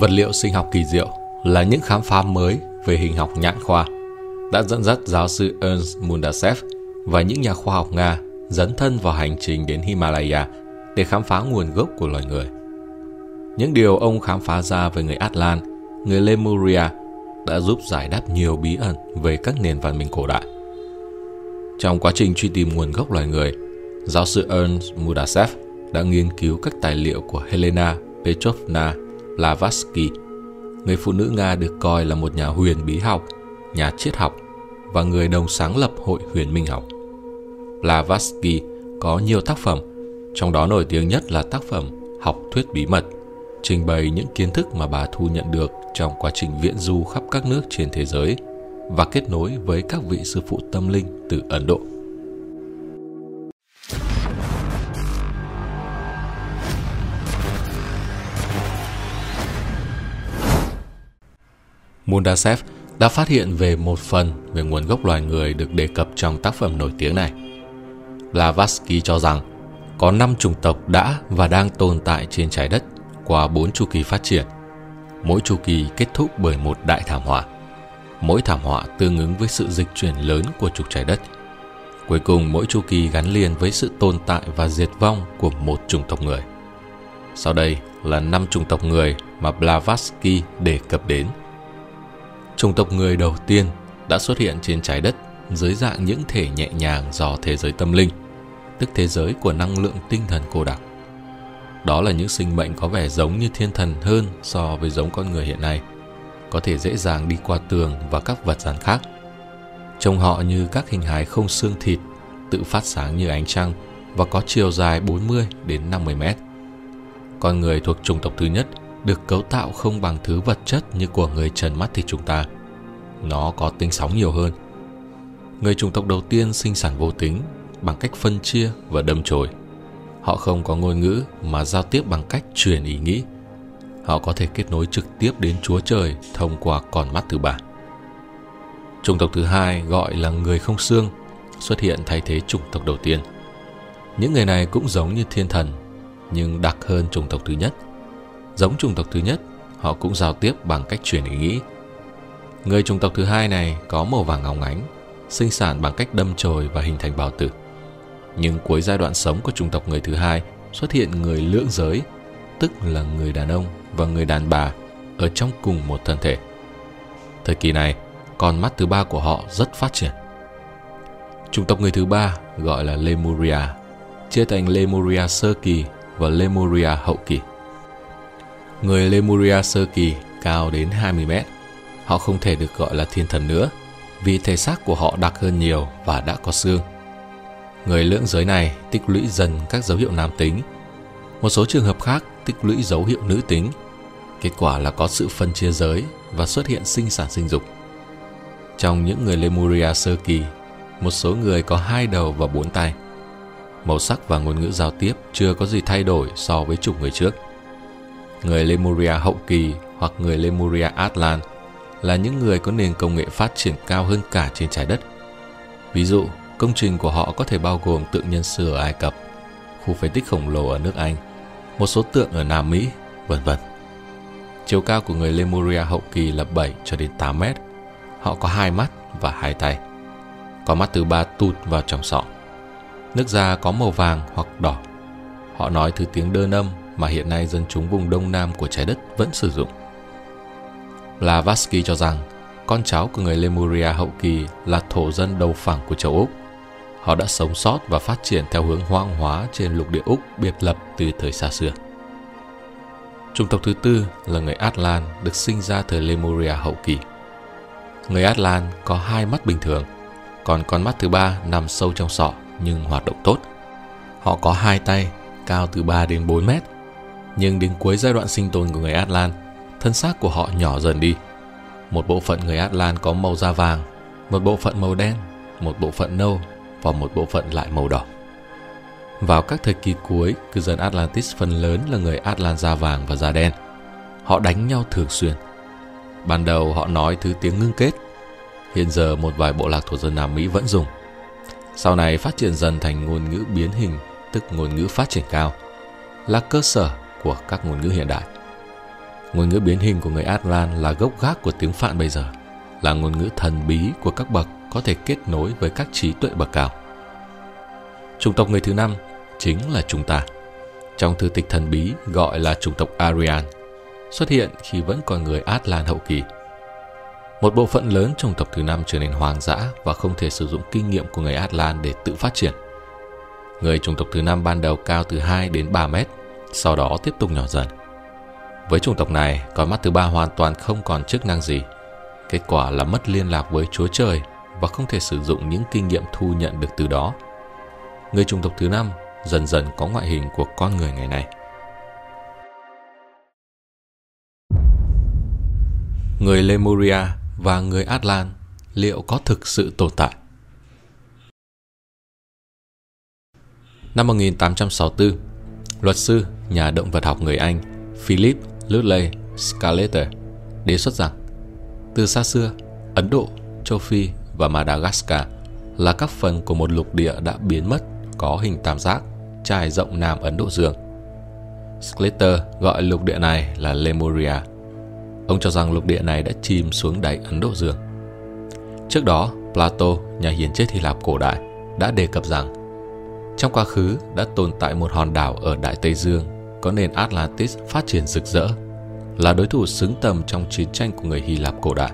Vật liệu sinh học kỳ diệu là những khám phá mới về hình học nhãn khoa đã dẫn dắt giáo sư Ernst Mundasev và những nhà khoa học Nga dấn thân vào hành trình đến Himalaya để khám phá nguồn gốc của loài người. Những điều ông khám phá ra về người Atlan, người Lemuria đã giúp giải đáp nhiều bí ẩn về các nền văn minh cổ đại. Trong quá trình truy tìm nguồn gốc loài người, giáo sư Ernst Mudasev đã nghiên cứu các tài liệu của Helena Petrovna Blavatsky, người phụ nữ Nga được coi là một nhà huyền bí học, nhà triết học và người đồng sáng lập Hội huyền minh học. Blavatsky có nhiều tác phẩm, trong đó nổi tiếng nhất là tác phẩm Học thuyết bí mật, trình bày những kiến thức mà bà thu nhận được trong quá trình viễn du khắp các nước trên thế giới và kết nối với các vị sư phụ tâm linh từ Ấn Độ. Mundasev đã phát hiện về một phần về nguồn gốc loài người được đề cập trong tác phẩm nổi tiếng này. Blavatsky cho rằng có 5 chủng tộc đã và đang tồn tại trên trái đất qua 4 chu kỳ phát triển. Mỗi chu kỳ kết thúc bởi một đại thảm họa. Mỗi thảm họa tương ứng với sự dịch chuyển lớn của trục trái đất. Cuối cùng, mỗi chu kỳ gắn liền với sự tồn tại và diệt vong của một chủng tộc người. Sau đây là năm chủng tộc người mà Blavatsky đề cập đến – chủng tộc người đầu tiên đã xuất hiện trên trái đất dưới dạng những thể nhẹ nhàng do thế giới tâm linh, tức thế giới của năng lượng tinh thần cô đặc. Đó là những sinh mệnh có vẻ giống như thiên thần hơn so với giống con người hiện nay, có thể dễ dàng đi qua tường và các vật rắn khác. Trông họ như các hình hài không xương thịt, tự phát sáng như ánh trăng và có chiều dài 40 đến 50 mét. Con người thuộc chủng tộc thứ nhất – được cấu tạo không bằng thứ vật chất như của người trần mắt thịt chúng ta. Nó có tính sóng nhiều hơn. Người chủng tộc đầu tiên sinh sản vô tính bằng cách phân chia và đâm chồi. Họ không có ngôn ngữ mà giao tiếp bằng cách truyền ý nghĩ. Họ có thể kết nối trực tiếp đến Chúa Trời thông qua con mắt thứ ba. Chủng tộc thứ hai gọi là người không xương xuất hiện thay thế chủng tộc đầu tiên. Những người này cũng giống như thiên thần, nhưng đặc hơn chủng tộc thứ nhất – Giống chủng tộc thứ nhất, họ cũng giao tiếp bằng cách truyền ý nghĩ. Người chủng tộc thứ hai này có màu vàng óng ánh, sinh sản bằng cách đâm chồi và hình thành bào tử. Nhưng cuối giai đoạn sống của chủng tộc người thứ hai xuất hiện người lưỡng giới, tức là người đàn ông và người đàn bà ở trong cùng một thân thể. Thời kỳ này, con mắt thứ ba của họ rất phát triển. Chủng tộc người thứ ba gọi là Lemuria, chia thành Lemuria sơ kỳ và Lemuria hậu kỳ. Người Lemuria sơ kỳ cao đến 20 mét. Họ không thể được gọi là thiên thần nữa vì thể xác của họ đặc hơn nhiều và đã có xương. Người lưỡng giới này tích lũy dần các dấu hiệu nam tính. Một số trường hợp khác tích lũy dấu hiệu nữ tính. Kết quả là có sự phân chia giới và xuất hiện sinh sản sinh dục. Trong những người Lemuria sơ kỳ, một số người có hai đầu và bốn tay. Màu sắc và ngôn ngữ giao tiếp chưa có gì thay đổi so với chủng người trước người Lemuria hậu kỳ hoặc người Lemuria Atlan là những người có nền công nghệ phát triển cao hơn cả trên trái đất. Ví dụ, công trình của họ có thể bao gồm tượng nhân sư ở Ai Cập, khu phế tích khổng lồ ở nước Anh, một số tượng ở Nam Mỹ, vân vân. Chiều cao của người Lemuria hậu kỳ là 7 cho đến 8 mét. Họ có hai mắt và hai tay. Có mắt thứ ba tụt vào trong sọ. Nước da có màu vàng hoặc đỏ. Họ nói thứ tiếng đơn âm mà hiện nay dân chúng vùng đông nam của trái đất vẫn sử dụng. Blavatsky cho rằng con cháu của người Lemuria hậu kỳ là thổ dân đầu phẳng của châu Úc. Họ đã sống sót và phát triển theo hướng hoang hóa trên lục địa Úc biệt lập từ thời xa xưa. Chủng tộc thứ tư là người Atlan được sinh ra thời Lemuria hậu kỳ. Người Atlan có hai mắt bình thường, còn con mắt thứ ba nằm sâu trong sọ nhưng hoạt động tốt. Họ có hai tay, cao từ 3 đến 4 mét nhưng đến cuối giai đoạn sinh tồn của người Atlan, thân xác của họ nhỏ dần đi. Một bộ phận người Atlan có màu da vàng, một bộ phận màu đen, một bộ phận nâu và một bộ phận lại màu đỏ. Vào các thời kỳ cuối, cư dân Atlantis phần lớn là người Atlan da vàng và da đen. Họ đánh nhau thường xuyên. Ban đầu họ nói thứ tiếng ngưng kết. Hiện giờ một vài bộ lạc thổ dân Nam Mỹ vẫn dùng. Sau này phát triển dần thành ngôn ngữ biến hình, tức ngôn ngữ phát triển cao, là cơ sở của các ngôn ngữ hiện đại. Ngôn ngữ biến hình của người Atlan là gốc gác của tiếng Phạn bây giờ, là ngôn ngữ thần bí của các bậc có thể kết nối với các trí tuệ bậc cao. Chủng tộc người thứ năm chính là chúng ta. Trong thư tịch thần bí gọi là chủng tộc Aryan, xuất hiện khi vẫn còn người Atlan hậu kỳ. Một bộ phận lớn chủng tộc thứ năm trở nên hoang dã và không thể sử dụng kinh nghiệm của người Atlan để tự phát triển. Người chủng tộc thứ năm ban đầu cao từ 2 đến 3 mét, sau đó tiếp tục nhỏ dần. Với chủng tộc này, con mắt thứ ba hoàn toàn không còn chức năng gì. Kết quả là mất liên lạc với Chúa Trời và không thể sử dụng những kinh nghiệm thu nhận được từ đó. Người chủng tộc thứ năm dần dần có ngoại hình của con người ngày nay. Người Lemuria và người Atlan liệu có thực sự tồn tại? Năm 1864, luật sư, nhà động vật học người Anh Philip Lutley Scalater đề xuất rằng từ xa xưa, Ấn Độ, Châu Phi và Madagascar là các phần của một lục địa đã biến mất có hình tam giác trải rộng Nam Ấn Độ Dương. Sclater gọi lục địa này là Lemuria. Ông cho rằng lục địa này đã chìm xuống đáy Ấn Độ Dương. Trước đó, Plato, nhà hiền triết Hy Lạp cổ đại, đã đề cập rằng trong quá khứ đã tồn tại một hòn đảo ở Đại Tây Dương có nền Atlantis phát triển rực rỡ, là đối thủ xứng tầm trong chiến tranh của người Hy Lạp cổ đại.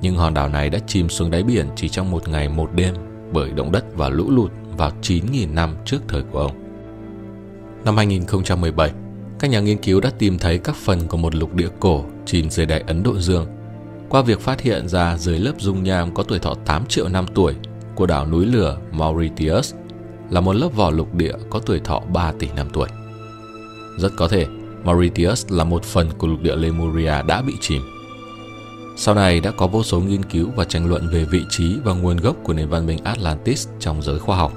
Nhưng hòn đảo này đã chìm xuống đáy biển chỉ trong một ngày một đêm bởi động đất và lũ lụt vào 9.000 năm trước thời của ông. Năm 2017, các nhà nghiên cứu đã tìm thấy các phần của một lục địa cổ chìm dưới đáy Ấn Độ Dương qua việc phát hiện ra dưới lớp dung nham có tuổi thọ 8 triệu năm tuổi của đảo núi lửa Mauritius là một lớp vỏ lục địa có tuổi thọ 3 tỷ năm tuổi. Rất có thể Mauritius là một phần của lục địa Lemuria đã bị chìm. Sau này đã có vô số nghiên cứu và tranh luận về vị trí và nguồn gốc của nền văn minh Atlantis trong giới khoa học.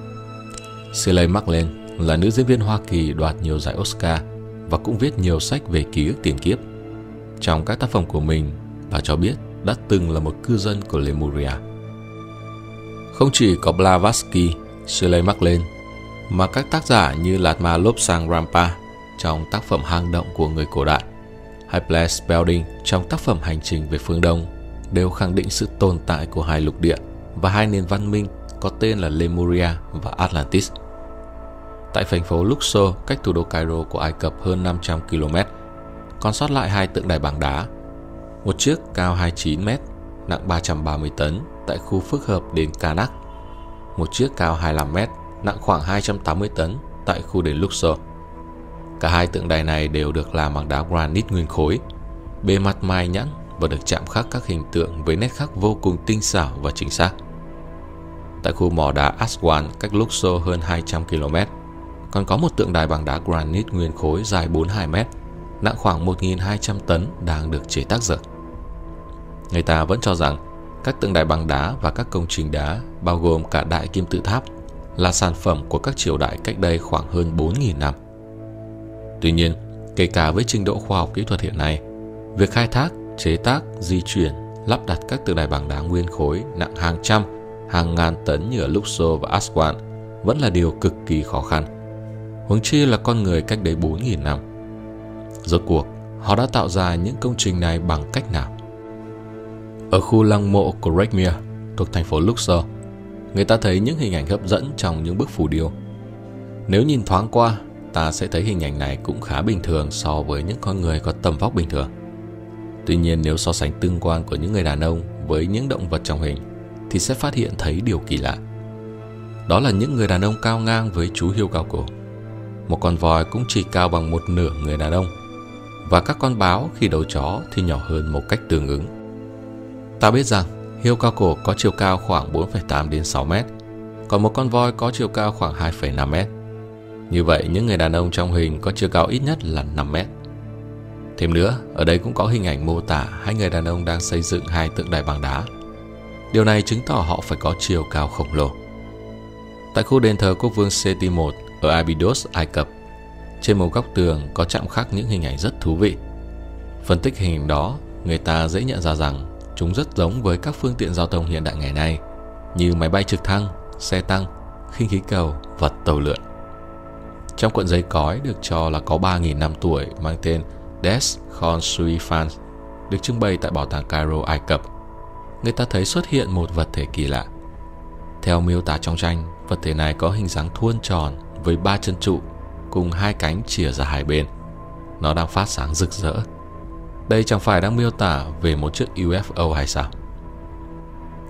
Shirley MacLaine là nữ diễn viên Hoa Kỳ đoạt nhiều giải Oscar và cũng viết nhiều sách về ký ức tiền kiếp. Trong các tác phẩm của mình, bà cho biết đã từng là một cư dân của Lemuria. Không chỉ có Blavatsky, Shirley MacLaine, mà các tác giả như Latma Lobsang Rampa trong tác phẩm hang động của người cổ đại, hay Blaise Belding trong tác phẩm Hành trình về phương Đông đều khẳng định sự tồn tại của hai lục địa và hai nền văn minh có tên là Lemuria và Atlantis. Tại thành phố Luxor, cách thủ đô Cairo của Ai Cập hơn 500 km, còn sót lại hai tượng đài bằng đá. Một chiếc cao 29 m, nặng 330 tấn tại khu phức hợp đền Karnak. Một chiếc cao 25 mét, nặng khoảng 280 tấn tại khu đền Luxor. Cả hai tượng đài này đều được làm bằng đá granite nguyên khối, bề mặt mài nhẵn và được chạm khắc các hình tượng với nét khắc vô cùng tinh xảo và chính xác. Tại khu mỏ đá Aswan cách Luxor hơn 200 km, còn có một tượng đài bằng đá granite nguyên khối dài 42 mét, nặng khoảng 1.200 tấn đang được chế tác dở. Người ta vẫn cho rằng các tượng đài bằng đá và các công trình đá, bao gồm cả đại kim tự tháp, là sản phẩm của các triều đại cách đây khoảng hơn 4.000 năm. Tuy nhiên, kể cả với trình độ khoa học kỹ thuật hiện nay, việc khai thác, chế tác, di chuyển, lắp đặt các tượng đài bằng đá nguyên khối nặng hàng trăm, hàng ngàn tấn như ở Luxor và Aswan vẫn là điều cực kỳ khó khăn. Huống chi là con người cách đây 4.000 năm. Rốt cuộc, họ đã tạo ra những công trình này bằng cách nào? Ở khu lăng mộ của Rekmir thuộc thành phố Luxor, người ta thấy những hình ảnh hấp dẫn trong những bức phù điêu. Nếu nhìn thoáng qua, ta sẽ thấy hình ảnh này cũng khá bình thường so với những con người có tầm vóc bình thường. Tuy nhiên nếu so sánh tương quan của những người đàn ông với những động vật trong hình, thì sẽ phát hiện thấy điều kỳ lạ. Đó là những người đàn ông cao ngang với chú hiêu cao cổ. Một con voi cũng chỉ cao bằng một nửa người đàn ông, và các con báo khi đầu chó thì nhỏ hơn một cách tương ứng. Ta biết rằng hiêu cao cổ có chiều cao khoảng 4,8 đến 6 mét, còn một con voi có chiều cao khoảng 2,5 mét. Như vậy, những người đàn ông trong hình có chiều cao ít nhất là 5 mét. Thêm nữa, ở đây cũng có hình ảnh mô tả hai người đàn ông đang xây dựng hai tượng đài bằng đá. Điều này chứng tỏ họ phải có chiều cao khổng lồ. Tại khu đền thờ quốc vương Seti I ở Abydos, Ai Cập, trên một góc tường có chạm khắc những hình ảnh rất thú vị. Phân tích hình ảnh đó, người ta dễ nhận ra rằng chúng rất giống với các phương tiện giao thông hiện đại ngày nay, như máy bay trực thăng, xe tăng, khinh khí cầu và tàu lượn. Trong cuộn giấy cói được cho là có 3.000 năm tuổi mang tên Des Consuifans được trưng bày tại Bảo tàng Cairo, Ai Cập, người ta thấy xuất hiện một vật thể kỳ lạ. Theo miêu tả trong tranh, vật thể này có hình dáng thuôn tròn với ba chân trụ cùng hai cánh chìa ra hai bên. Nó đang phát sáng rực rỡ. Đây chẳng phải đang miêu tả về một chiếc UFO hay sao?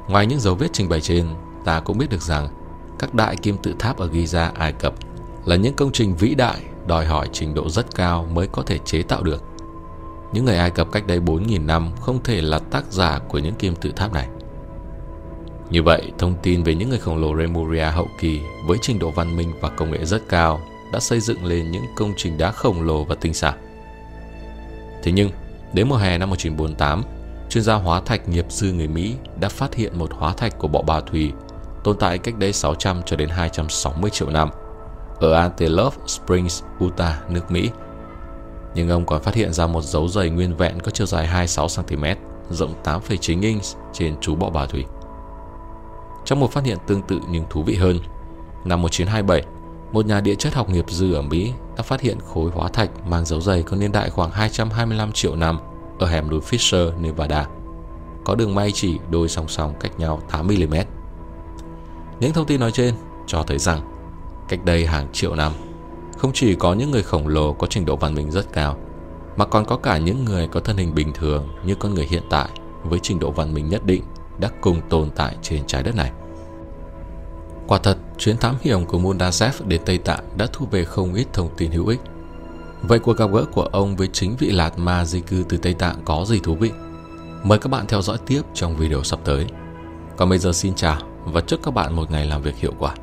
Ngoài những dấu vết trình bày trên, ta cũng biết được rằng các đại kim tự tháp ở Giza, Ai Cập là những công trình vĩ đại đòi hỏi trình độ rất cao mới có thể chế tạo được. Những người Ai Cập cách đây 4.000 năm không thể là tác giả của những kim tự tháp này. Như vậy, thông tin về những người khổng lồ Lemuria hậu kỳ với trình độ văn minh và công nghệ rất cao đã xây dựng lên những công trình đá khổng lồ và tinh xảo. Thế nhưng, đến mùa hè năm 1948, chuyên gia hóa thạch nghiệp dư người Mỹ đã phát hiện một hóa thạch của bọ bà thủy tồn tại cách đây 600 cho đến 260 triệu năm ở Antelope Springs, Utah, nước Mỹ. Nhưng ông còn phát hiện ra một dấu giày nguyên vẹn có chiều dài 26cm, rộng 8,9 inch trên chú bọ bà thủy. Trong một phát hiện tương tự nhưng thú vị hơn, năm 1927, một nhà địa chất học nghiệp dư ở Mỹ đã phát hiện khối hóa thạch mang dấu giày có niên đại khoảng 225 triệu năm ở hẻm núi Fisher, Nevada. Có đường may chỉ đôi song song cách nhau 8mm. Những thông tin nói trên cho thấy rằng cách đây hàng triệu năm, không chỉ có những người khổng lồ có trình độ văn minh rất cao, mà còn có cả những người có thân hình bình thường như con người hiện tại với trình độ văn minh nhất định đã cùng tồn tại trên trái đất này. Quả thật, chuyến thám hiểm của Mundasev đến Tây Tạng đã thu về không ít thông tin hữu ích. Vậy cuộc gặp gỡ của ông với chính vị Lạt Ma di cư từ Tây Tạng có gì thú vị? Mời các bạn theo dõi tiếp trong video sắp tới. Còn bây giờ xin chào và chúc các bạn một ngày làm việc hiệu quả.